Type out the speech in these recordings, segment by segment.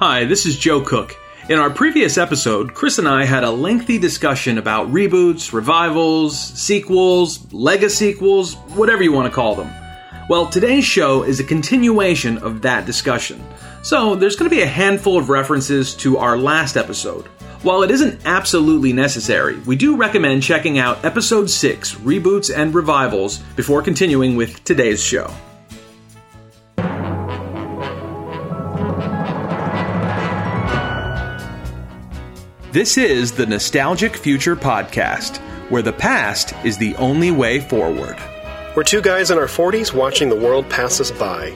Hi, this is Joe Cook. In our previous episode, Chris and I had a lengthy discussion about reboots, revivals, sequels, lega sequels, whatever you want to call them. Well, today's show is a continuation of that discussion. So, there's going to be a handful of references to our last episode. While it isn't absolutely necessary, we do recommend checking out episode 6, Reboots and Revivals, before continuing with today's show. This is the Nostalgic Future Podcast, where the past is the only way forward. We're two guys in our 40s watching the world pass us by.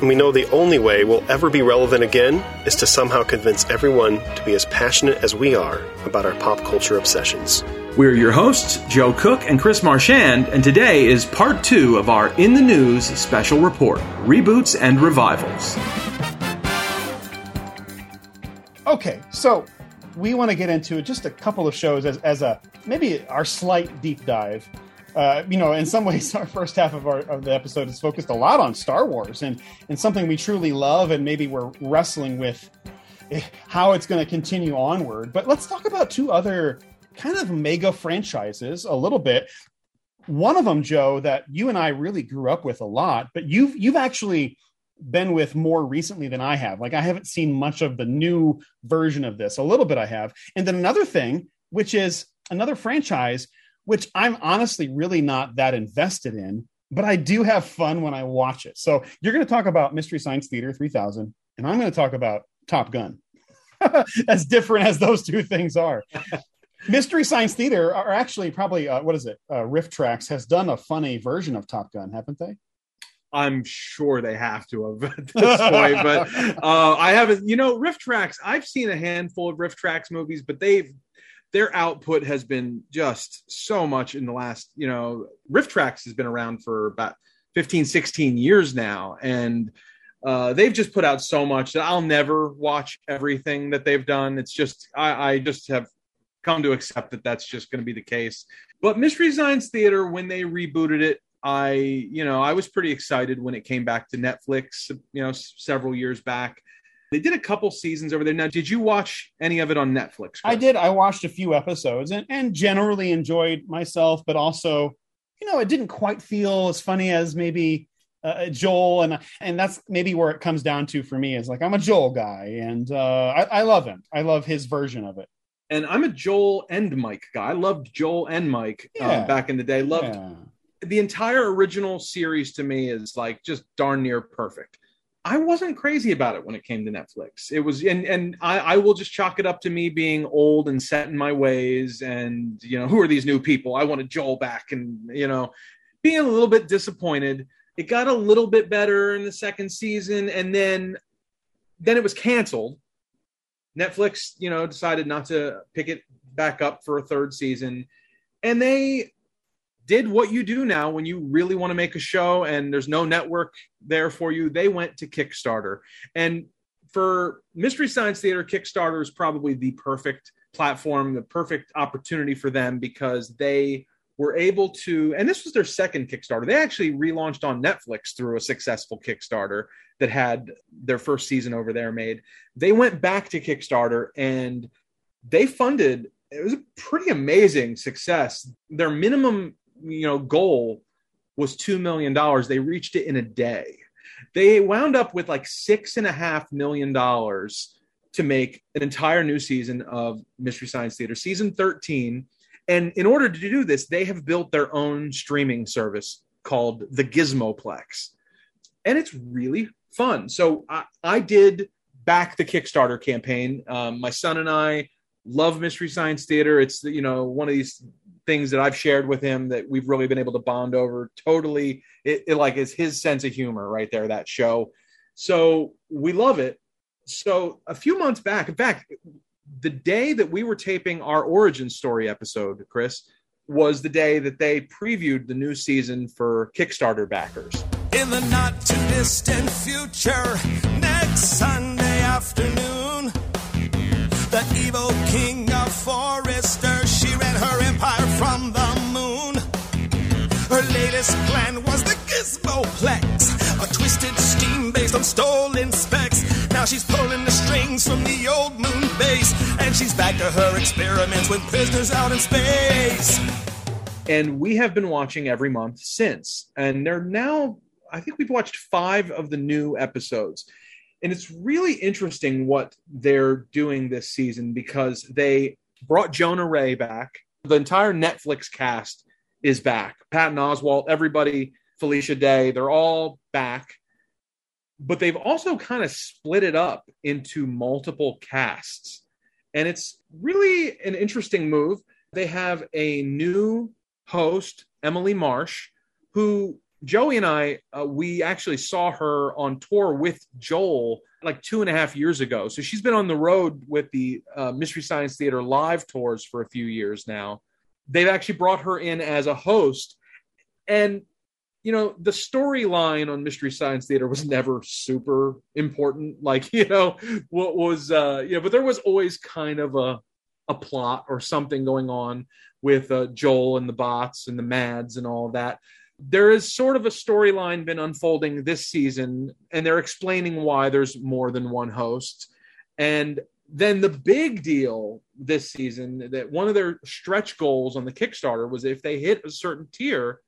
And we know the only way we'll ever be relevant again is to somehow convince everyone to be as passionate as we are about our pop culture obsessions. We're your hosts, Joe Cook and Chris Marchand, and today is part two of our In the News special report Reboots and Revivals. Okay, so we want to get into just a couple of shows as, as a maybe our slight deep dive. Uh, you know, in some ways, our first half of our of the episode is focused a lot on Star Wars and and something we truly love, and maybe we're wrestling with eh, how it's going to continue onward. But let's talk about two other kind of mega franchises a little bit. One of them, Joe, that you and I really grew up with a lot, but you've you've actually been with more recently than I have. Like I haven't seen much of the new version of this. A little bit I have. And then another thing, which is another franchise, which I'm honestly really not that invested in, but I do have fun when I watch it. So you're going to talk about Mystery Science Theater 3000, and I'm going to talk about Top Gun. as different as those two things are. Mystery Science Theater are actually probably uh, what is it? Uh, RiffTrax has done a funny version of Top Gun, haven't they? I'm sure they have to have at this point, but uh, I haven't. You know, RiffTrax. I've seen a handful of RiffTrax movies, but they've their output has been just so much in the last. You know, RiffTrax has been around for about 15, 16 years now, and uh, they've just put out so much that I'll never watch everything that they've done. It's just I, I just have come to accept that that's just going to be the case. But Mystery Science Theater, when they rebooted it, I, you know, I was pretty excited when it came back to Netflix, you know, s- several years back. They did a couple seasons over there. Now, did you watch any of it on Netflix? Chris? I did. I watched a few episodes and, and generally enjoyed myself, but also, you know, it didn't quite feel as funny as maybe uh, Joel, and and that's maybe where it comes down to for me is like I'm a Joel guy, and uh, I, I love him. I love his version of it. And I'm a Joel and Mike guy. I loved Joel and Mike Yeah. um, back in the day. Loved Yeah. The entire original series to me is like just darn near perfect. I wasn't crazy about it when it came to Netflix. It was, and and I, I will just chalk it up to me being old and set in my ways, and you know who are these new people? I want wanted Joel back, and you know being a little bit disappointed. It got a little bit better in the second season, and then then it was canceled. Netflix, you know, decided not to pick it back up for a third season, and they did what you do now when you really want to make a show and there's no network there for you. They went to Kickstarter. And for Mystery Science Theater, Kickstarter is probably the perfect platform, the perfect opportunity for them because they were able to, and this was their second Kickstarter. They actually relaunched on Netflix through a successful Kickstarter that had their first season over there made. They went back to Kickstarter and they funded it was a pretty amazing success. Their minimum, you know, goal was two million dollars. They reached it in a day. They wound up with like six and a half million dollars to make an entire new season of Mystery Science Theater, season 13. And in order to do this, they have built their own streaming service called the Gizmoplex. And it's really fun. So I, I did back the Kickstarter campaign. Um, my son and I love Mystery Science Theater. It's you know one of these things that I've shared with him that we've really been able to bond over. Totally, it, it like is his sense of humor right there. That show, so we love it. So a few months back, in fact, the day that we were taping our origin story episode, Chris, was the day that they previewed the new season for Kickstarter backers. In the not too distant future, next Sunday afternoon, the evil Latest plan was the Gizmoplex, a twisted scheme based on stolen specs. Now she's pulling the strings from the old moon base, and she's back to her experiments with prisoners out in space. and we have been watching every month since. And they're now i think we've watched five of the new episodes. And it's really interesting what they're doing this season because they brought jonah ray back. The entire netflix cast is back patton oswalt everybody felicia day they're all back but they've also kind of split it up into multiple casts and it's really an interesting move they have a new host Emily Marsh, who Joey and I uh, we actually saw her on tour with Joel like two and a half years ago. So she's been on the road with the uh, Mystery Science Theater live tours for a few years now. They've actually brought her in as a host, and you know the storyline on Mystery Science Theater was never super important. Like you know what was uh, know, but there was always kind of a a plot or something going on with uh, Joel and the bots and the Mads and all that. There is sort of a storyline been unfolding this season, and they're explaining why there's more than one host. And then the big deal this season that one of their stretch goals on the Kickstarter was if they hit a certain tier,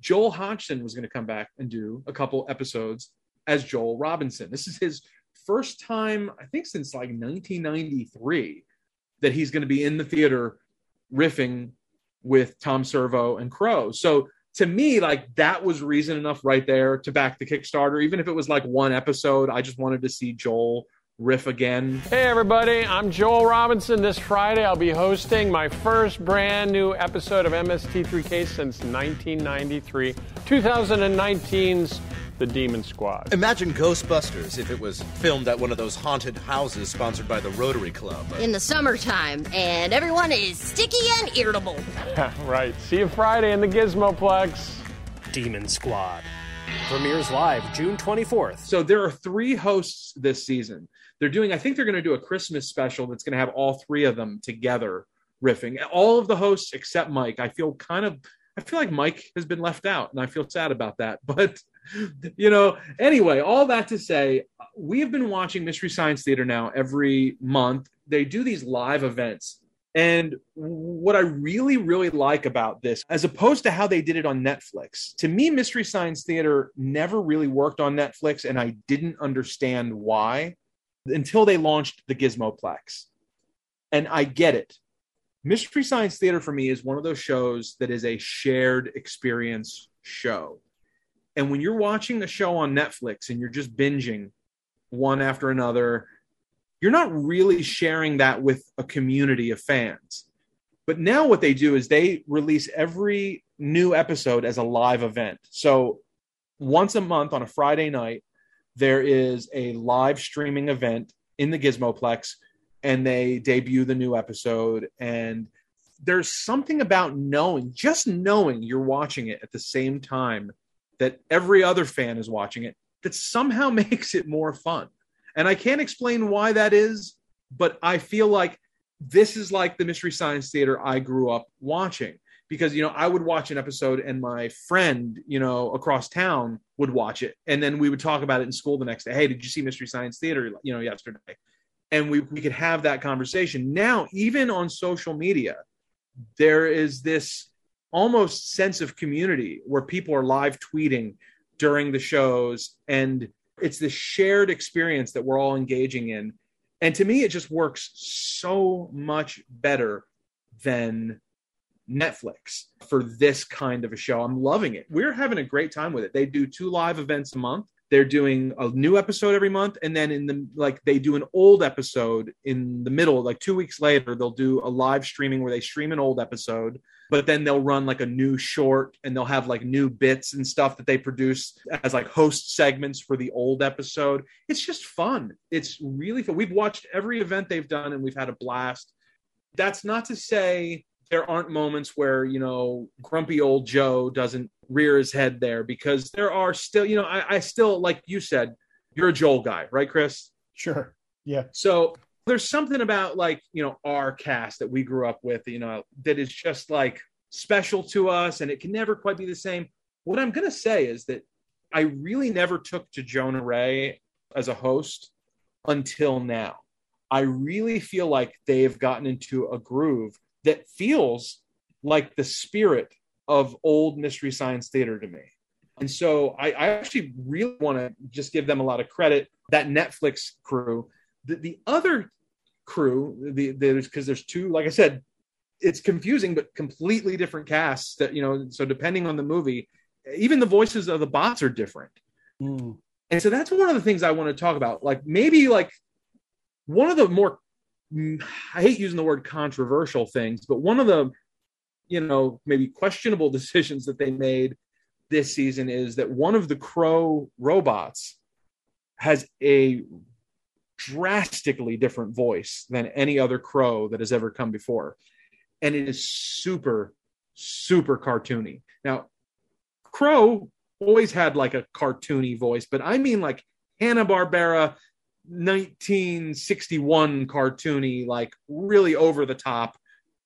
Joel Hodgson was going to come back and do a couple episodes as Joel Robinson. This is his first time, I think, since like 1993 that he's going to be in the theater riffing with Tom Servo and Crow. So to me, like that was reason enough right there to back the Kickstarter. Even if it was like one episode, I just wanted to see Joel riff again. Hey, everybody, I'm Joel Robinson. This Friday, I'll be hosting my first brand new episode of MST3K since 1993, 2019's The Demon Squad. Imagine Ghostbusters if it was filmed at one of those haunted houses sponsored by the Rotary Club. in the summertime, and everyone is sticky and irritable. right. See you Friday in the Gizmoplex. Demon Squad. Premieres live June 24th. So there are three hosts this season. They're doing, I think they're going to do a Christmas special that's going to have all three of them together riffing. All of the hosts except Mike. I feel kind of, I feel like Mike has been left out, and I feel sad about that. But, you know, anyway, all that to say, we have been watching Mystery Science Theater now every month. They do these live events. And what I really, really like about this, as opposed to how they did it on Netflix, to me, Mystery Science Theater never really worked on Netflix, and I didn't understand why until they launched the Gizmoplex. And I get it. Mystery Science Theater for me is one of those shows that is a shared experience show. And when you're watching a show on Netflix and you're just binging one after another, you're not really sharing that with a community of fans. But now what they do is they release every new episode as a live event. So once a month on a Friday night, there is a live streaming event in the Gizmoplex and they debut the new episode. And there's something about knowing just knowing you're watching it at the same time that every other fan is watching it that somehow makes it more fun. And i can't explain why that is but i feel like this is like the mystery science theater i grew up watching because you know i would watch an episode and my friend you know across town would watch it. And then we would talk about it in school the next day. Hey did you see mystery science theater you know yesterday? And we, we could have that conversation. Now even on social media there is this almost sense of community where people are live tweeting during the shows and it's this shared experience that we're all engaging in. And to me it just works so much better than Netflix for this kind of a show. I'm loving it. We're having a great time with it. They do two live events a month. They're doing a new episode every month, and then in the like they do an old episode in the middle. Like two weeks later, they'll do a live streaming where they stream an old episode, but then they'll run like a new short, and they'll have like new bits and stuff that they produce as like host segments for the old episode. It's just fun. It's really fun. We've watched every event they've done, and we've had a blast. That's not to say there aren't moments where you know grumpy old joe doesn't rear his head there because there are still you know I, I, still like you said you're a joel guy right chris Sure. Yeah. so there's something about like you know our cast that we grew up with you know that is just like special to us and it can never quite be the same what i'm going to say is that i really never took to jonah ray as a host until now I really feel like they've gotten into a groove that feels like the spirit of old Mystery Science Theater to me. And so I, I actually really want to just give them a lot of credit. That Netflix crew, the, the other crew, the there's because there's two, like I said, it's confusing, but completely different casts that, you know, so depending on the movie, even the voices of the bots are different. Mm. And so that's one of the things I want to talk about. Like maybe like one of the more Mm, I hate using the word controversial things, but one of the you know maybe questionable decisions that they made this season is that one of the crow robots has a drastically different voice than any other crow that has ever come before. And it is super super cartoony. Now crow always had like a cartoony voice but i mean like hanna-barbera 1961 cartoony like really over the top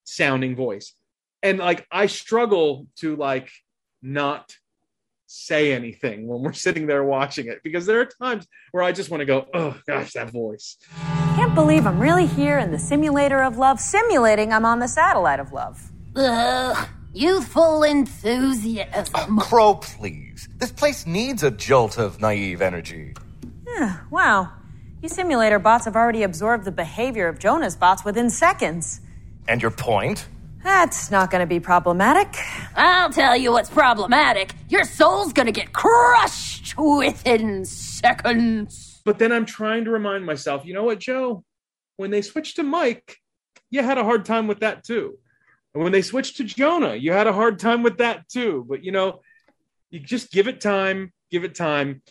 sounding voice and like i struggle to like not say anything when we're sitting there watching it because there are times where i just want to go oh gosh that voice Can't believe I'm really here in the simulator of love, simulating I'm on the satellite of love. Ugh, youthful enthusiasm. Oh, Crow, please. This place needs a jolt of naive energy. Yeah, wow. You simulator bots have already absorbed the behavior of Jonah's bots within seconds. And your point? That's not going to be problematic. I'll tell you what's problematic. Your soul's gonna get crushed within seconds. but then i'm trying to remind myself you know what joe when they switched to mike you had a hard time with that too and when they switched to jonah you had a hard time with that too but you know you just give it time give it time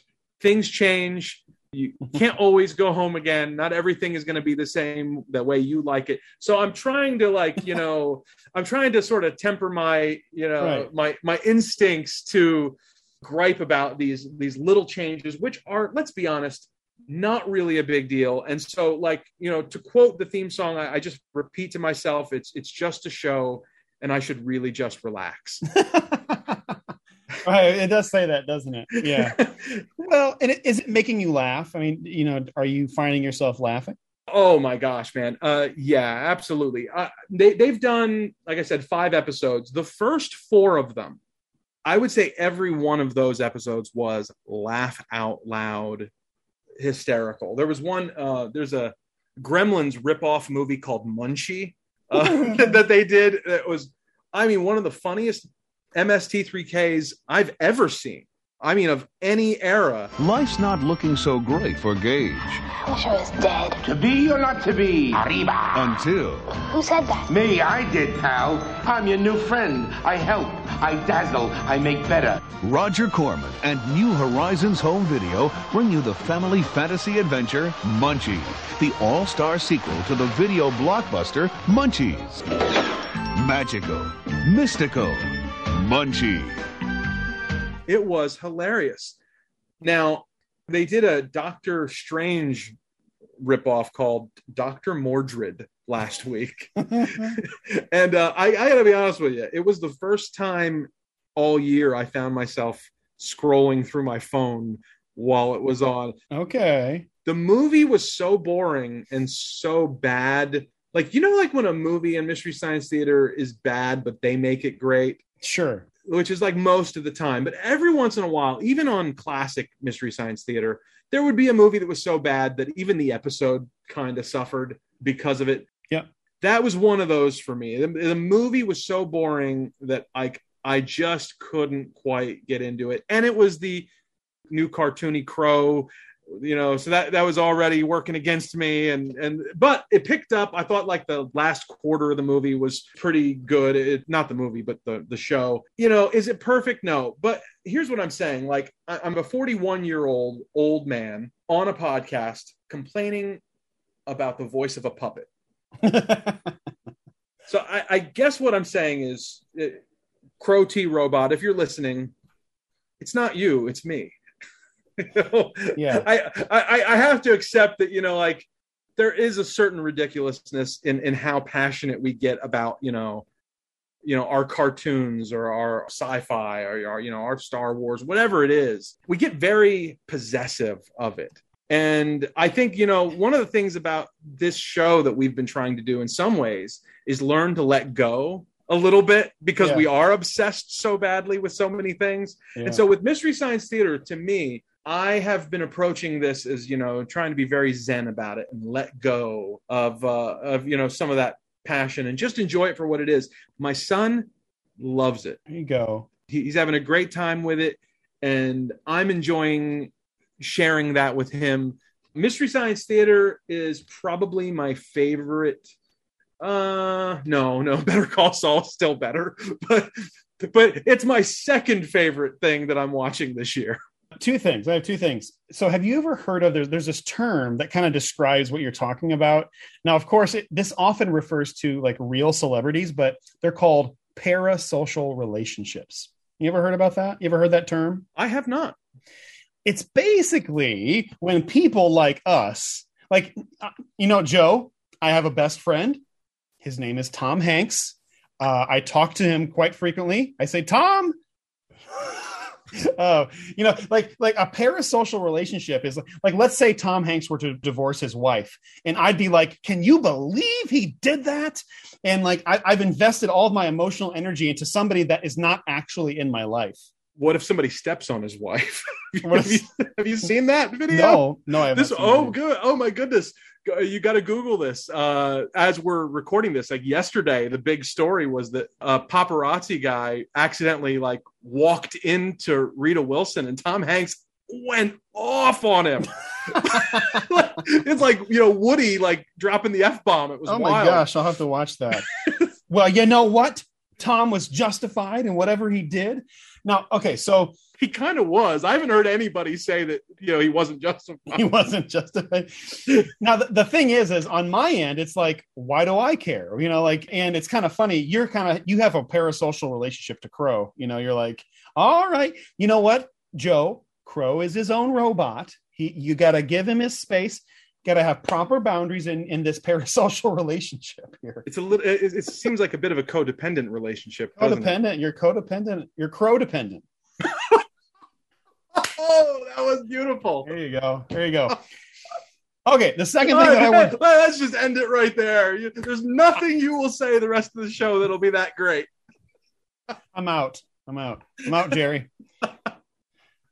things change you can't always go home again. Not everything is going to be the same the way you like it. So i'm trying to like you know i'm trying to sort of temper my you know Right. my my instincts to gripe about these these little changes which are let's be honest not really a big deal. And so like you know to quote the theme song I, I just repeat to myself it's it's just a show and i should really just relax Right, it does say that, doesn't it? Yeah. well, and it, is it making you laugh? I mean, you know, are you finding yourself laughing? Oh my gosh, man. Uh yeah, absolutely. Uh, they they've done like I said 5 episodes. The first 4 of them I would say every one of those episodes was laugh out loud hysterical. There was one uh there's a Gremlins rip-off movie called Munchie uh, that they did that was I mean one of the funniest MST3Ks I've ever seen. I mean of any era. Life's not looking so great for Gage I wish I was dead. To be or not to be? Arriba. until Who said that? Me, I did, pal. I'm your new friend. I help. I dazzle. I make better. Roger Corman and New Horizons Home Video bring you the family fantasy adventure Munchie, the all-star sequel to the video blockbuster Munchies. Magical, mystical, Munchie. It was hilarious. Now, they did a Doctor Strange ripoff called Doctor Mordrid last week. and uh, I, I gotta be honest with you, it was the first time all year I found myself scrolling through my phone while it was on. Okay. The movie was so boring and so bad. Like, you know, like when a movie in Mystery Science Theater is bad, but they make it great? Sure. which is like most of the time. But every once in a while, even on classic Mystery Science Theater, there would be a movie that was so bad that even the episode kind of suffered because of it. Yeah. That was one of those for me. The, the movie was so boring that like I just couldn't quite get into it. And it was the new cartoony crow you know so that that was already working against me. And and but it picked up. I thought like the last quarter of the movie was pretty good. It, not the movie but the the show. You know is it perfect? No. But here's what i'm saying. Like I, i'm a 41 year old old man on a podcast complaining about the voice of a puppet. So I, I guess what i'm saying is uh, crow t robot if you're listening it's not you it's me you know? Yeah. I, I I have to accept that you know like there is a certain ridiculousness in in how passionate we get about you know you know our cartoons or our sci-fi or our you know our Star Wars whatever it is we get very possessive of it And I think, you know, one of the things about this show that we've been trying to do in some ways is learn to let go a little bit because Yeah. we are obsessed so badly with so many things. Yeah. And so with Mystery Science Theater, to me, I have been approaching this as, you know, trying to be very zen about it and let go of uh of, you know, some of that passion and just enjoy it for what it is. My son loves it. There you go. He- He's having a great time with it and I'm enjoying sharing that with him. Mystery Science Theater is probably my favorite. Uh, no, no, Better Call Saul still better, but but it's my second favorite thing that I'm watching this year. Two things. I have two things. So, have you ever heard of there's there's this term that kind of describes what you're talking about? Now, of course, it, this often refers to like real celebrities, but they're called parasocial relationships. You ever heard about that? You ever heard that term? I have not. It's basically when people like us, like uh, you know, Joe. I have a best friend. His name is Tom Hanks. Uh, I talk to him quite frequently. I say, Tom, uh, you know, like like a parasocial relationship is like let's say Tom Hanks were to divorce his wife, and I'd be like, "Can you believe he did that?" And like I, I've invested all of my emotional energy into somebody that is not actually in my life. What if somebody steps on his wife? Have, you, have you seen that video? No, no, I haven't. this oh good oh my goodness Go- you got to google this uh as we're recording this like yesterday the big story was that a paparazzi guy accidentally like walked into rita wilson and tom hanks went off on him it's like you know woody like dropping the f-bomb it was Oh my wild. gosh, I'll have to watch that. well, you know what? Tom was justified in whatever he did. Now, okay, so he kind of was i haven't heard anybody say that you know he wasn't justified he wasn't justified. now, the, the thing is, is on my end, it's like, why do I care? You know, like, and it's kind of funny. You're kind of you have a parasocial relationship to Crow. You know, you're like, all right, you know what, Joe? Crow is his own robot. He, you got to give him his space. Got to have proper boundaries in in this parasocial relationship here. it's a little it, it seems like a bit of a codependent relationship doesn't it? Codependent. You're codependent. You're crow dependent. Oh that was beautiful There you go. There you go. Okay, the second thing that I want. let's just end it right there. You- There's nothing you will say the rest of the show that'll be that great. I'm out. I'm out. I'm out, Jerry.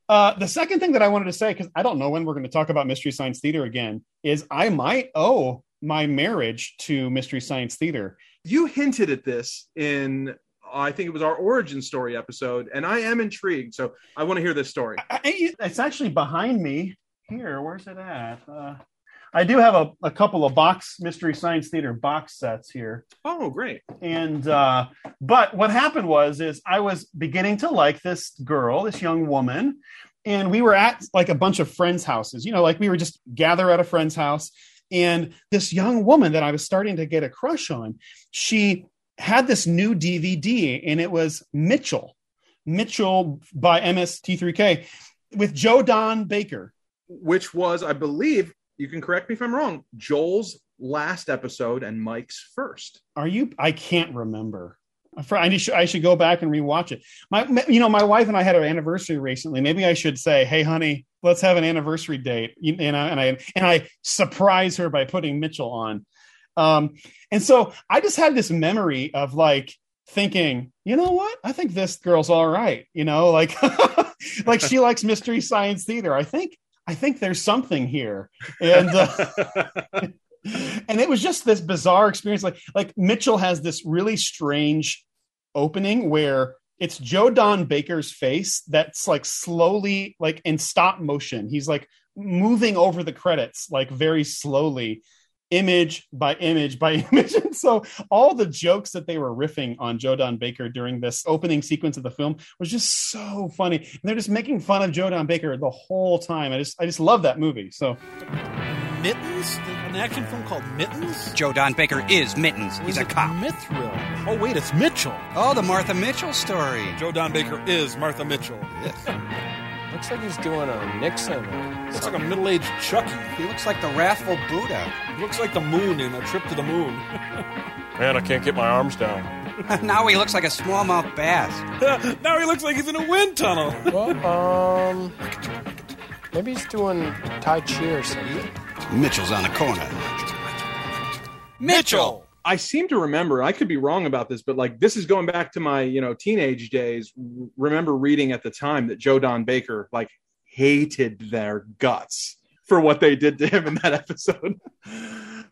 Uh, the second thing that I wanted to say, because I don't know when we're going to talk about Mystery Science Theater again, is I might owe my marriage to Mystery Science Theater. You hinted at this in, I think it was our origin story episode, and I am intrigued. So I want to hear this story. I, it's actually behind me here. Where's it at? Uh, I do have a, a couple of box Mystery Science Theater box sets here. Oh, great. and uh but what happened was is i was beginning to like this girl this young woman and we were at like a bunch of friends houses you know like we were just gather at a friend's house and this young woman that i was starting to get a crush on she had this new dvd and it was mitchell mitchell by mst3k with joe don baker Which was, I believe, you can correct me if I'm wrong, Joel's last episode and Mike's first. Are you? I can't remember. I should, I should go back and rewatch it. My, you know, my wife and I had an anniversary recently. Maybe I should say, "Hey, honey, let's have an anniversary date." And I and I and I surprise her by putting Mitchell on. Um, and so I just had this memory of like thinking, you know what? I think this girl's all right. You know, like like she likes mystery science theater. I think I think there's something here. And uh, and it was just this bizarre experience like like mitchell has this really strange opening where it's joe don baker's face that's like slowly like in stop motion he's like moving over the credits like very slowly image by image by image and so all the jokes that they were riffing on joe don baker during this opening sequence of the film was just so funny and they're just making fun of joe don baker the whole time i just i just love that movie so Mittens? An action film called Mittens? Joe Don Baker is Mittens. He's a cop. Mithril. Oh, wait, it's Mitchell. Oh, the Martha Mitchell story. Joe Don Baker is Martha Mitchell. Looks like he's doing a Nixon. Looks like a middle-aged Chucky. He looks like the wrathful Buddha. He looks like the moon in a trip to the moon. Man, I can't get my arms down. now he looks like a smallmouth bass. now he looks like he's in a wind tunnel. Well, um, Maybe he's doing Tai Chi or something. Mitchell's on the corner. Mitchell! I seem to remember, I could be wrong about this, but like this is going back to my, you know, teenage days. Remember reading at the time that Joe Don Baker like hated their guts for what they did to him in that episode.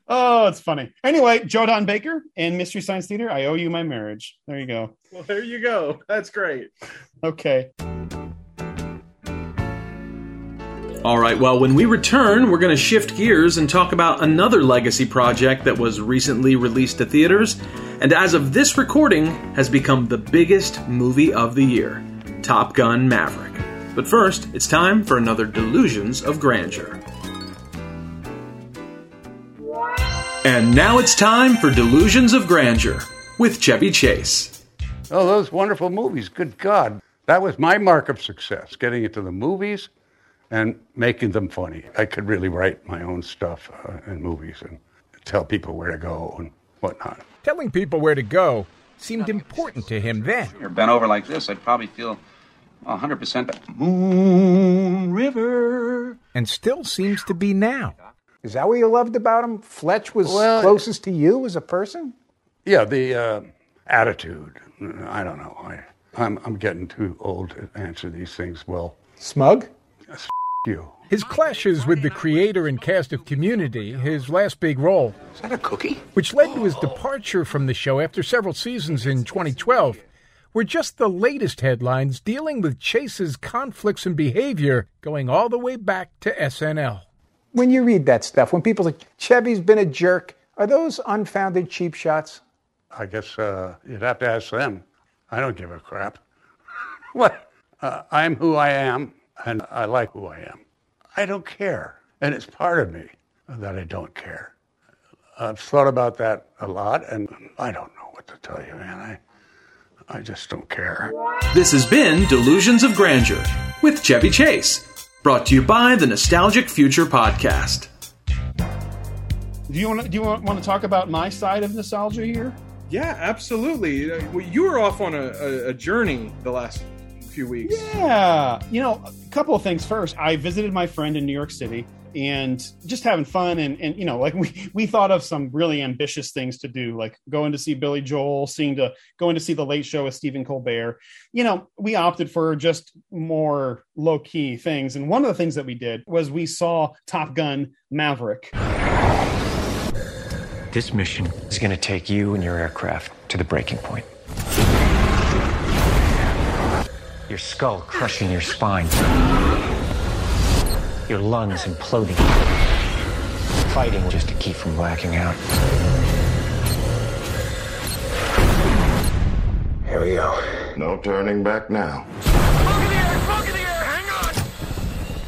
Oh, it's funny. Anyway, Joe Don Baker and Mystery Science Theater, I owe you my marriage. There you go. Well, there you go. That's great. Okay. All right, well, when we return, we're going to shift gears and talk about another legacy project that was recently released to theaters, and as of this recording, has become the biggest movie of the year Top Gun Maverick. But first, it's time for another Delusions of Grandeur. And now it's time for Delusions of Grandeur with Chevy Chase. Oh, those wonderful movies. Good God. That was my mark of success, getting into the movies and making them funny. I could really write my own stuff uh, in movies and tell people where to go and whatnot. Telling people where to go seemed important to him then. You're bent over like this, I'd probably feel 100% Moon River. And still seems to be now. Is that what you loved about him? Fletch was Well, closest to you as a person? Yeah, the uh, attitude. I don't know. I, I'm, I'm getting too old to answer these things well. Smug? Yes, you. His clashes with the creator and cast of Community, his last big role, Is that a cookie? which led to his departure from the show after several seasons in 2012, were just the latest headlines dealing with Chase's conflicts and behavior going all the way back to SNL. When you read that stuff, when people say, Chevy's been a jerk, are those unfounded cheap shots? I guess uh, you'd have to ask them. I don't give a crap. what? Uh, I'm who I am, and I like who I am. I don't care. And it's part of me that I don't care. I've thought about that a lot, and I don't know what to tell you, man. I, I just don't care. This has been Delusions of Grandeur with Chevy Chase, brought to you by the Nostalgic Future Podcast. Do you want to do you want, want to talk about my side of nostalgia here? Yeah, absolutely. Uh, You were off on a, a, a journey the last few weeks. Yeah, you know, a couple of things. First, I visited my friend in New York City and just having fun and and you know, like we we thought of some really ambitious things to do, like going to see Billy Joel, seeing to going to see the Late Show with Stephen Colbert. You know, we opted for just more low key things, and one of the things that we did was we saw Top Gun Maverick. This mission is going to take you and your aircraft to the breaking point. Your skull crushing your spine. Your lungs imploding. Fighting just to keep from blacking out. Here we go. No turning back now.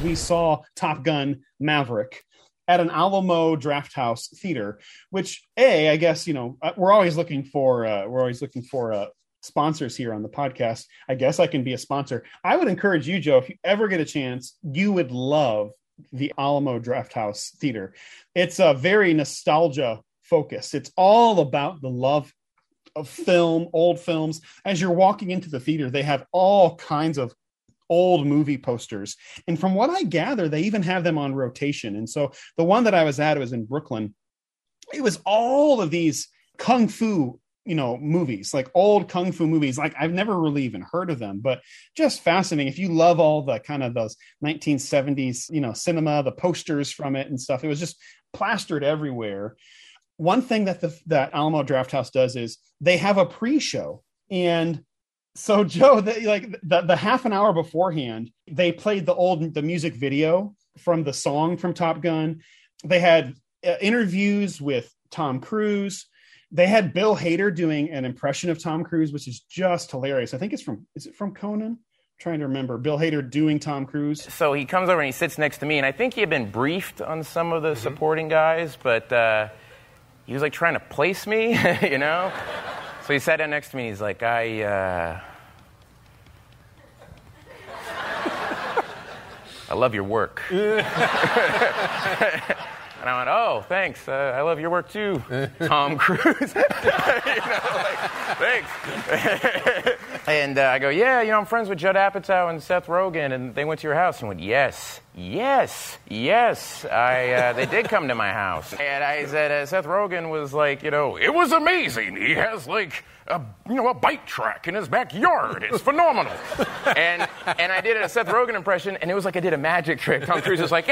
we saw Top Gun Maverick at an Alamo Drafthouse theater, which a I guess you know uh, we're always looking for uh, we're always looking for uh, sponsors here on the podcast. I guess I can be a sponsor. I would encourage you, Joe, if you ever get a chance, you would love the Alamo Drafthouse theater. It's a very nostalgia focused. It's all about the love of film, old films. As you're walking into the theater, they have all kinds of old movie posters. And from what I gather, they even have them on rotation. And so the one that I was at, was in Brooklyn. It was all of these kung fu, you know, movies, like old kung fu movies. Like I've never really even heard of them, but just fascinating. If you love all the kind of those 1970s, you know, cinema, the posters from it and stuff, it was just plastered everywhere. One thing that the that Alamo drafthouse does is they have a pre-show and so Joe, the, like the, the half an hour beforehand, they played the old the music video from the song from Top Gun. They had uh, interviews with Tom Cruise. They had Bill Hader doing an impression of Tom Cruise, which is just hilarious. I think it's from is it from Conan? I'm trying to remember Bill Hader doing Tom Cruise. So he comes over and he sits next to me, and I think he had been briefed on some of the supporting guys, but uh, he was like trying to place me, you know. So he sat down next to me. and He's like, I. Uh, I love your work. And I went, oh, thanks. Uh, I love your work too, Tom Cruise. you know, like, thanks. and uh, I go, yeah, you know, I'm friends with Judd Apatow and Seth Rogen, and they went to your house. And went, yes, yes, yes. I, uh, they did come to my house. And I said, uh, Seth Rogen was like, you know, it was amazing. He has like a, you know, a bike track in his backyard. It's phenomenal. and and I did a Seth Rogen impression, and it was like I did a magic trick. Tom Cruise was like,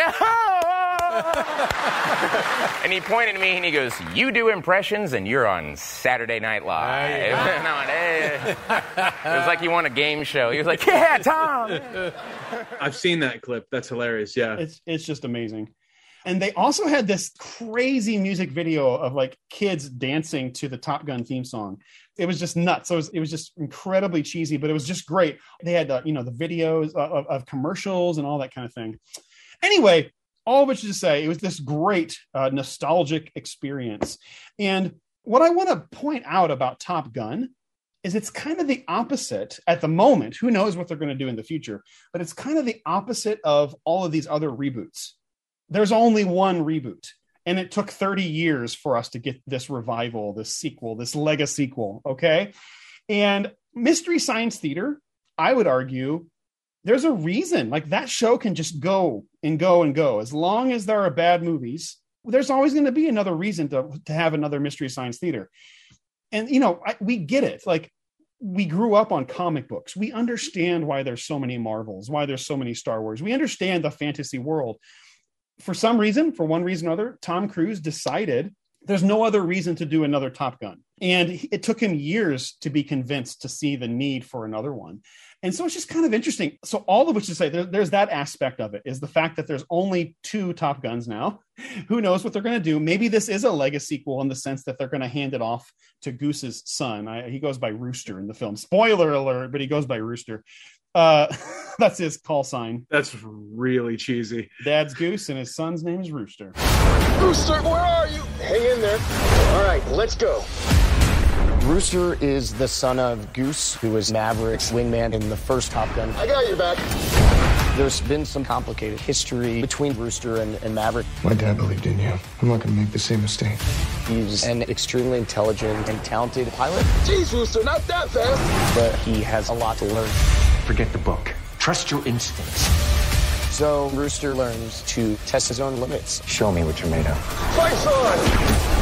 and he pointed at me and he goes, "You do impressions, and you're on Saturday Night Live." And I went, "Eh." It was like he won a game show. He was like, "Yeah, Tom." I've seen that clip. That's hilarious. Yeah. It's it's just amazing. And they also had this crazy music video of like kids dancing to the Top Gun theme song. It was just nuts. It was, it was just incredibly cheesy, but it was just great. They had uh, you know the videos of, of commercials and all that kind of thing. Anyway, all of which is to say, it was this great uh, nostalgic experience. And what I want to point out about Top Gun is it's kind of the opposite at the moment. Who knows what they're going to do in the future? But it's kind of the opposite of all of these other reboots. There's only one reboot. And it took 30 years for us to get this revival, this sequel, this Lega sequel. Okay. And Mystery Science Theater, I would argue, there's a reason. Like that show can just go and go and go. As long as there are bad movies, there's always going to be another reason to, to have another Mystery Science Theater. And, you know, I, we get it. Like we grew up on comic books. We understand why there's so many Marvels, why there's so many Star Wars. We understand the fantasy world. For some reason, for one reason or other, Tom Cruise decided there's no other reason to do another Top Gun. And it took him years to be convinced to see the need for another one. And so it's just kind of interesting. So all of which to say there, there's that aspect of it is the fact that there's only two Top Guns now. Who knows what they're going to do? Maybe this is a legacy sequel in the sense that they're going to hand it off to Goose's son. I, he goes by Rooster in the film. Spoiler alert, but he goes by Rooster. Uh, that's his call sign. That's really cheesy. Dad's Goose and his son's name is Rooster. Rooster, where are you? Hang in there. All right, let's go. Rooster is the son of Goose, who was Maverick's wingman in the first Top Gun. I got your back. There's been some complicated history between Rooster and, and Maverick. My dad believed in you. I'm not going to make the same mistake. He's an extremely intelligent and talented pilot. Jeez, Rooster, not that fast. But he has a lot to learn. Forget the book. Trust your instincts. So Rooster learns to test his own limits. Show me what you're made of. Fights on!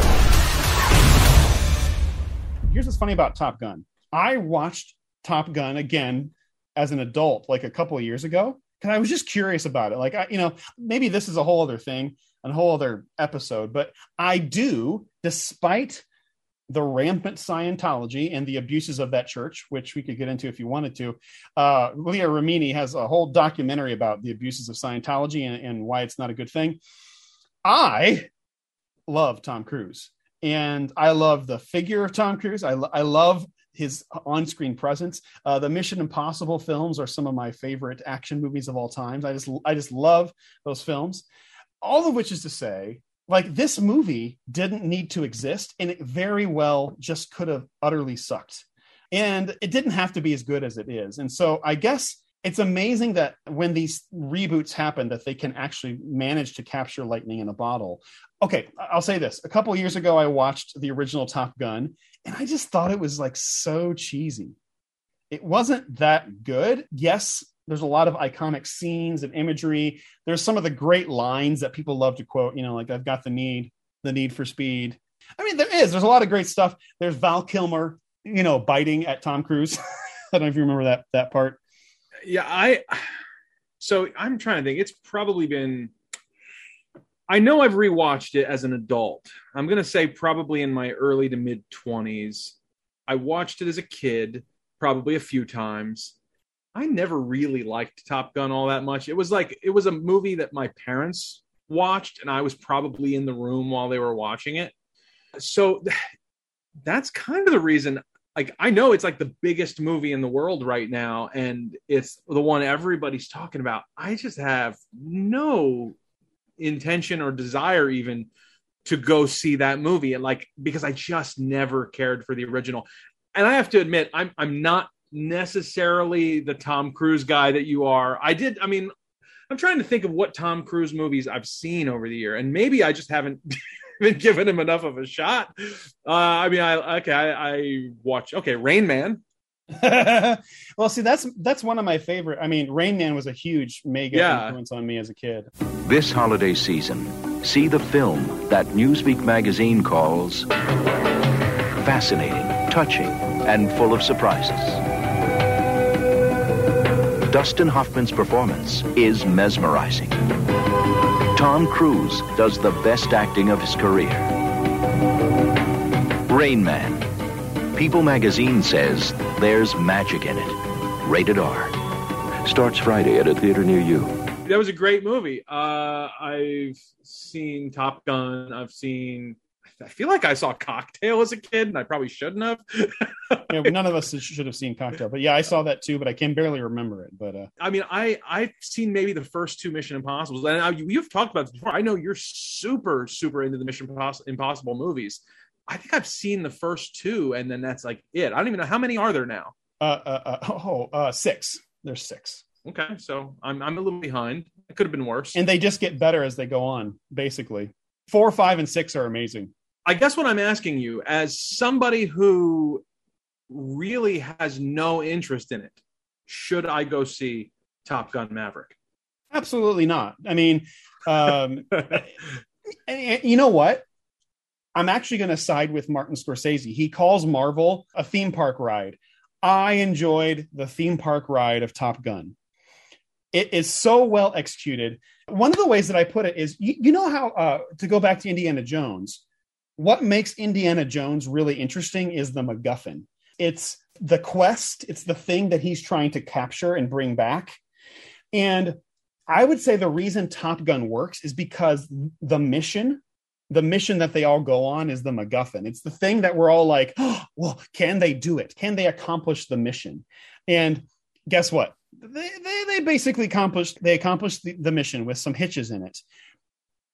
Here's what's funny about Top Gun. I watched Top Gun again as an adult, like a couple of years ago, because I was just curious about it. Like, I, you know, maybe this is a whole other thing, a whole other episode, but I do, despite the rampant Scientology and the abuses of that church, which we could get into if you wanted to. Uh, Leah Remini has a whole documentary about the abuses of Scientology and, and why it's not a good thing. I love Tom Cruise and I love the figure of Tom Cruise. I, I love his on-screen presence. Uh, the Mission Impossible films are some of my favorite action movies of all times. I just I just love those films. All of which is to say, like this movie didn't need to exist, and it very well just could have utterly sucked. And it didn't have to be as good as it is. And so I guess it's amazing that when these reboots happen that they can actually manage to capture lightning in a bottle okay i'll say this. A couple years ago i watched the original top gun and i just thought it was like so cheesy. It wasn't that good. Yes there's a lot of iconic scenes and imagery. There's some of the great lines that people love to quote you know like i've got the need the need for speed. I mean there is. There's a lot of great stuff. There's val kilmer you know biting at tom cruise. I don't know if you remember that that part. Yeah i so i'm trying to think. It's probably been I know I've rewatched it as an adult. I'm going to say probably in my early to mid 20s. I watched it as a kid, probably a few times. I never really liked Top Gun all that much. It was like it was a movie that my parents watched and I was probably in the room while they were watching it. So that's kind of the reason like I know it's like the biggest movie in the world right now and it's the one everybody's talking about. I just have no intention or desire even to go see that movie and like because I just never cared for the original. And I have to admit I'm I'm not necessarily the Tom Cruise guy that you are. I did I mean I'm trying to think of what Tom Cruise movies I've seen over the year, and maybe I just haven't been given him enough of a shot. Uh, I mean, I okay, I, I watch okay, Rain Man. well, see, that's that's one of my favorite. I mean, Rain Man was a huge mega Yeah. influence on me as a kid. This holiday season, see the film that Newsweek magazine calls fascinating, touching, and full of surprises. Dustin Hoffman's performance is mesmerizing. Tom Cruise does the best acting of his career. Rain Man. People magazine says there's magic in it. Rated R. Starts Friday at a theater near you. That was a great movie. Uh, I've seen Top Gun. I've seen. I feel like I saw Cocktail as a kid, and I probably shouldn't have. Yeah, none of us should have seen Cocktail, but yeah, I saw that too, but I can barely remember it. But uh, I mean, I I've seen maybe the first two Mission Impossible, and I, you've talked about this before. I know you're super super into the Mission Impossible movies. I think I've seen the first two, and then that's like it. I don't even know how many are there now. uh, uh, uh, oh, uh, six. There's six, Okay, so I'm I'm a little behind. It could have been worse. and they just get better as they go on. Basically, four, five, and six are amazing. I guess what I'm asking you, as somebody who really has no interest in it, should I go see Top Gun Maverick? Absolutely not. I mean, um, you know what? I'm actually going to side with Martin Scorsese. He calls Marvel a theme park ride. I enjoyed the theme park ride of Top Gun. It is so well executed. One of the ways that I put it is you, you know how, uh, to go back to Indiana Jones, what makes Indiana Jones really interesting is the MacGuffin. It's the quest, it's the thing that he's trying to capture and bring back. And I would say the reason Top Gun works is because the mission, the mission that they all go on is the MacGuffin. It's the thing that we're all like, oh, well, can they do it? Can they accomplish the mission? And guess what? They, they, they basically accomplished they accomplished the, the mission with some hitches in it.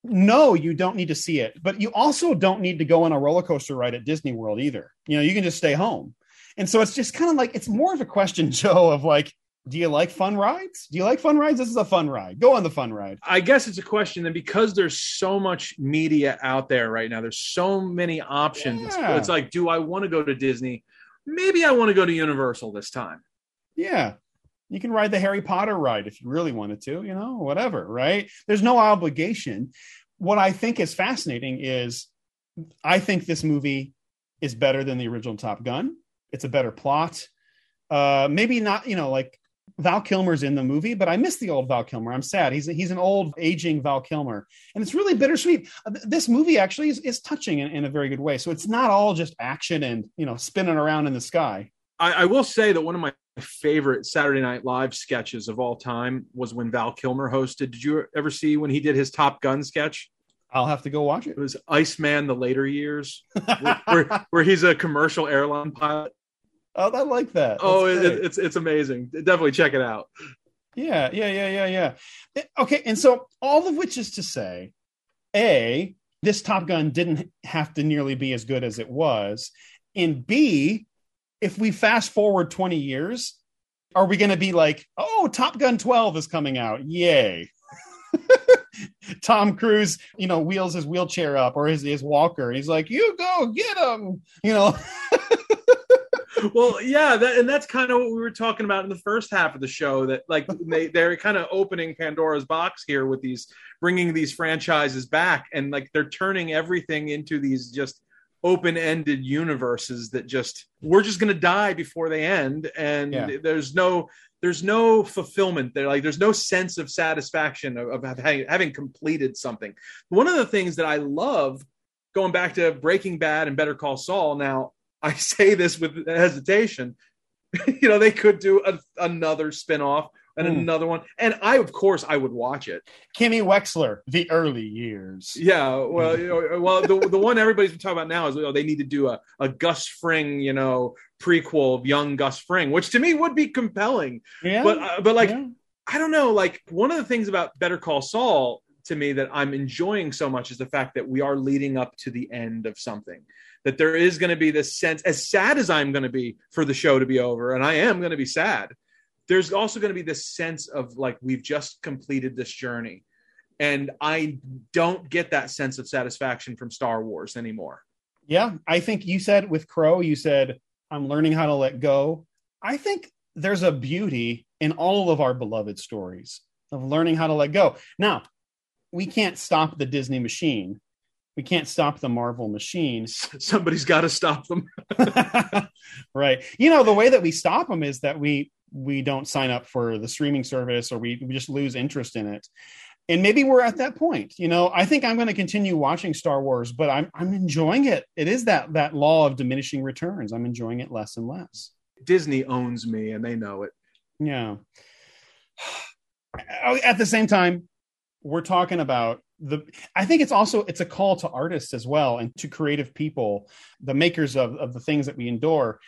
No, you don't need to see it, but you also don't need to go on a roller coaster ride at Disney World either. You know, you can just stay home. And so it's just kind of like it's more of a question, Joe, of like, do you like fun rides? Do you like fun rides? This is a fun ride. Go on the fun ride. I guess it's a question then because there's so much media out there right now, there's so many options. It's- It's, like, do I want to go to Disney? Maybe I want to go to Universal this time. Yeah. You can ride the Harry Potter ride if you really wanted to, you know, whatever, right? There's no obligation. What I think is fascinating is I think this movie is better than the original Top Gun. It's a better plot. Uh maybe not, you know, like Val Kilmer's in the movie, but I miss the old Val Kilmer. I'm sad. He's he's an old aging Val Kilmer, and it's really bittersweet. Uh, This movie actually is, is touching in, in a very good way. So it's not all just action and you know spinning around in the sky. I, I will say that one of my favorite Saturday Night Live sketches of all time was when Val Kilmer hosted. Did you ever see when he did his Top Gun sketch? I'll have to go watch it. It was Iceman: The Later Years, where, where, where he's a commercial airline pilot. Oh, I like that. oh, it, it's it's amazing. Definitely check it out. Yeah, yeah, yeah, yeah, yeah. Okay, and so all of which is to say, A, this Top Gun didn't have to nearly be as good as it was. And B, if we fast forward 20 years, are we going to be like, oh, Top Gun 12 is coming out? Yay. Tom Cruise, you know, wheels his wheelchair up or his, his walker. He's like, you go get him. You know, well, yeah, that, and that's kind of what we were talking about in the first half of the show. That like they they're kind of opening Pandora's box here with these bringing these franchises back, and like they're turning everything into these just open-ended universes that just we're just going to die before they end, and Yeah. there's no there's no fulfillment there like there's no sense of satisfaction of, of having, having completed something one of the things that i love going back to breaking bad and better call saul now i say this with hesitation you know they could do a, another spin-off and Hmm. another one and i of course i would watch it Kimmy Wexler, the early years. yeah well you know, well the, the one everybody's been talking about now is you know, they need to do a, a gus fring you know prequel of young gus fring which to me would be compelling Yeah. but uh, but like Yeah. I don't know. Like one of the things about Better Call Saul to me that I'm enjoying so much is the fact that we are leading up to the end of something. That there is going to be this sense, as sad as I'm going to be for the show to be over, and I am going to be sad. there's also going to be this sense of like we've just completed this journey and i don't get that sense of satisfaction from star wars anymore Yeah, I think you said with Crow, you said, I'm learning how to let go. I think there's a beauty in all of our beloved stories of learning how to let go. Now, we can't stop the Disney machine. We can't stop the Marvel machine. somebody's got to stop them right. You know, the way that we stop them is that we we don't sign up for the streaming service or we, we just lose interest in it. And maybe we're at that point. You know, I think I'm going to continue watching Star Wars, but I'm I'm enjoying it. It is that that law of diminishing returns. I'm enjoying it less and less. disney owns me and they know it Yeah. At the same time, we're talking about the I think it's also it's a call to artists as well and to creative people, the makers of, of the things that we endure,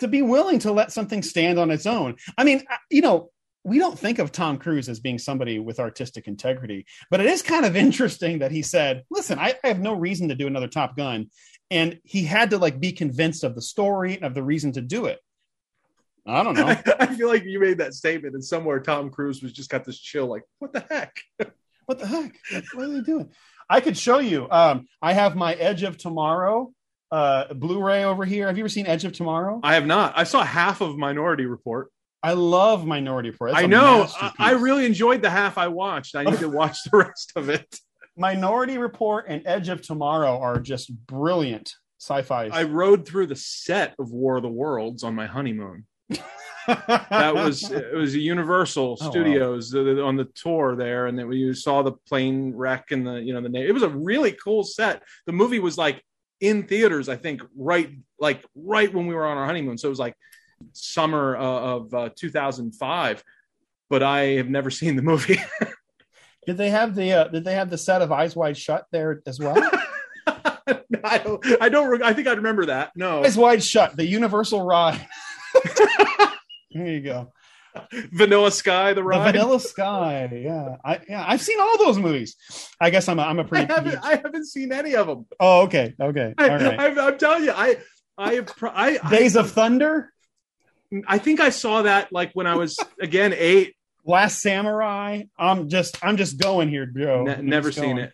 to be willing to let something stand on its own. I mean, you know, we don't think of Tom Cruise as being somebody with artistic integrity, but it is kind of interesting that he said, "Listen, I, I have no reason to do another Top Gun," and he had to like be convinced of the story and of the reason to do it. I don't know. I feel like you made that statement, and somewhere Tom Cruise was just got this chill, like, what the heck? what the heck? What are they doing? I could show you. Um, I have my Edge of Tomorrow uh, Blu-ray over here. Have you ever seen Edge of Tomorrow? I have not. I saw half of Minority Report. I love Minority Report. That's I know. I. I really enjoyed the half I watched. I need to watch the rest of it. Minority Report and Edge of Tomorrow are just brilliant sci-fi. I rode through the set of War of the Worlds on my honeymoon. that was it was a Universal Oh, wow. Studios on the tour there, and then we saw the plane wreck and the you know the name. it was a really cool set. The movie was like in theaters, I think, right like right when we were on our honeymoon. So it was like summer uh, of uh, 2005. But I have never seen the movie. Did they have the uh, Did they have the set of Eyes Wide Shut there as well? I don't. I don't. I think I remember that. No, Eyes Wide Shut, the Universal ride. there you go. Vanilla Sky, the The ride. Vanilla Sky. Yeah, I yeah I've seen all those movies. I guess I'm a, I'm a pretty. haven't. I haven't seen any of them. oh, okay, okay, all I, right. I, I'm telling you, I. I, I, I Days of Thunder, I think I saw that like when I was again eight. Last Samurai. I'm just I'm just going here, Joe. Ne- never seen it.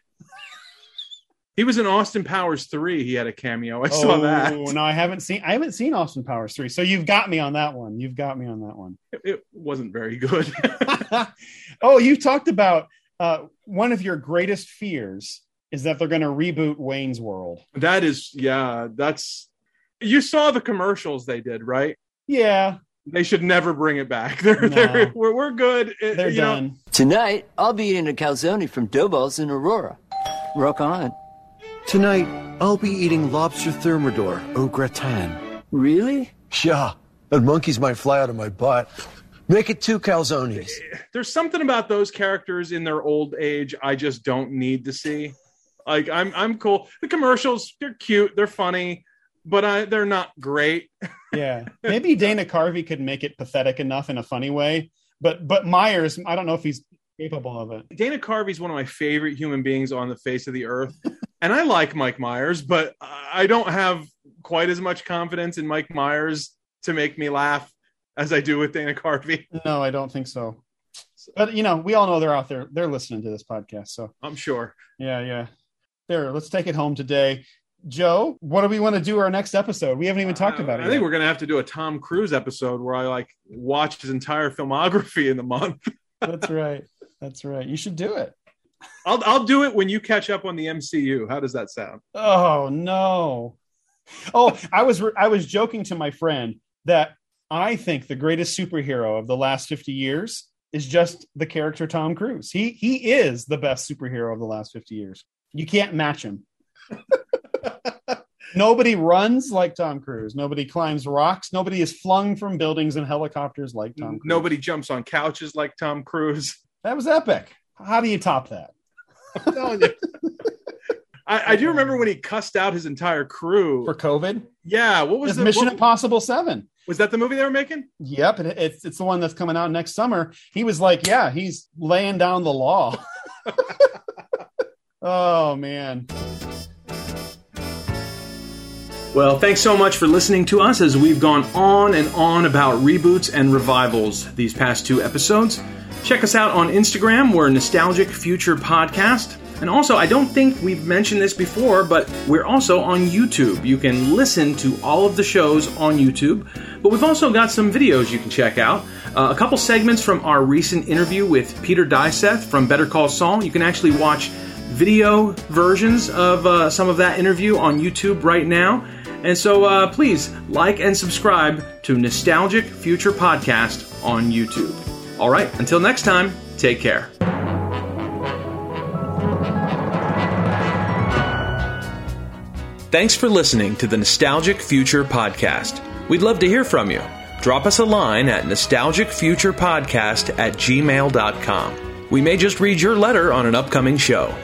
He was in Austin Powers three. He had a cameo. I saw that. Oh, no, I haven't seen. I haven't seen Austin Powers three. So you've got me on that one. You've got me on that one. It, it wasn't very good. oh, you talked about uh, one of your greatest fears is that they're going to reboot Wayne's World. that is, yeah, that's. You saw the commercials they did, right? Yeah, They should never bring it back. They're, No. they're we're, we're good. It- they're you know, done. Tonight, I'll be eating a calzone from Dobos in Aurora. Rock on. Tonight, I'll be eating lobster thermidor au gratin. Really? Yeah, and monkeys might fly out of my butt. Make it two calzones. there's something about those characters in their old age I just don't need to see. Like I'm I'm cool. The commercials they're cute, they're funny, but I they're not great. Yeah, maybe Dana Carvey could make it pathetic enough in a funny way, but but Myers, I don't know if he's capable of it. Dana Carvey's one of my favorite human beings on the face of the earth. And I like Mike Myers, but I don't have quite as much confidence in Mike Myers to make me laugh as I do with Dana Carvey. No, I don't think so. But you know, we all know they're out there. They're listening to this podcast, so I'm sure. yeah, yeah. There, let's take it home today. Joe, what do we want to do our next episode? We haven't even talked uh, about it. I think we're gonna have to do a Tom Cruise episode where I like watch his entire filmography in the month. That's right. That's right. You should do it. I'll I'll do it when you catch up on the MCU. How does that sound? Oh no. Oh, I was I was joking to my friend that I think the greatest superhero of the last 50 years is just the character Tom Cruise. He he is the best superhero of the last 50 years. You can't match him. Nobody runs like Tom Cruise. Nobody climbs rocks. Nobody is flung from buildings and helicopters like Tom Cruise. Nobody jumps on couches like Tom Cruise. That was epic. How do you top that? I'm telling you. I, I do remember when he cussed out his entire crew For COVID? Yeah, what was the Mission what- Impossible 7. Was that the movie they were making? Yep, and it- it's it's the one that's coming out next summer. He was like, "Yeah, he's laying down the law." oh man. Well, thanks so much for listening to us as we've gone on and on about reboots and revivals these past two episodes. Check us out on Instagram. We're Nostalgic Future Podcast. And also, I don't think we've mentioned this before, but we're also on YouTube. You can listen to all of the shows on YouTube, but we've also got some videos you can check out. Uh, a couple segments from our recent interview with Peter Diseth from Better Call Saul. You can actually watch video versions of uh, some of that interview on YouTube right now. And so uh, please like and subscribe to Nostalgic Future Podcast on YouTube. All right, until next time, take care. Thanks for listening to the Nostalgic Future Podcast. We'd love to hear from you. Drop us a line at nostalgicfuturepodcast at gmail.com. We may just read your letter on an upcoming show.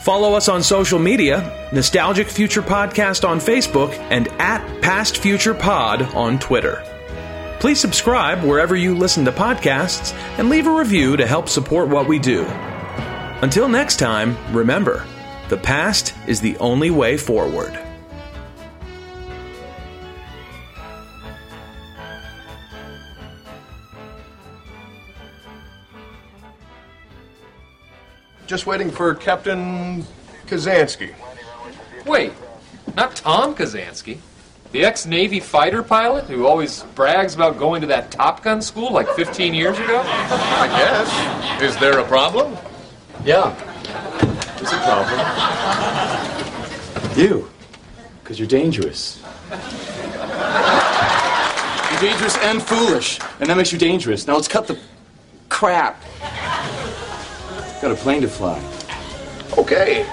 Follow us on social media Nostalgic Future Podcast on Facebook and at Past Future Pod on Twitter. Please subscribe wherever you listen to podcasts and leave a review to help support what we do. Until next time, remember the past is the only way forward. Just waiting for Captain Kazansky. Wait, not Tom Kazansky. The ex Navy fighter pilot who always brags about going to that Top Gun school like 15 years ago? I guess. Is there a problem? Yeah, there's a problem. You. Because you're dangerous. You're dangerous and foolish, and that makes you dangerous. Now let's cut the crap. Got a plane to fly. Okay.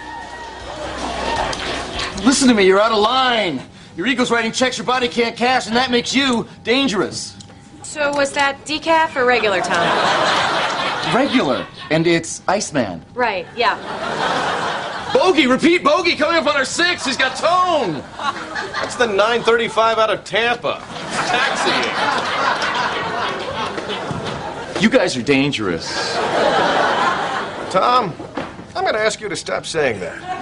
Listen to me, you're out of line. Your ego's writing checks your body can't cash, and that makes you dangerous. So was that decaf or regular Tom? Regular. And it's Iceman. Right, yeah. Bogey, repeat bogey, coming up on our six. He's got tone. That's the 935 out of Tampa. Taxiing. You guys are dangerous. Tom, I'm going to ask you to stop saying that.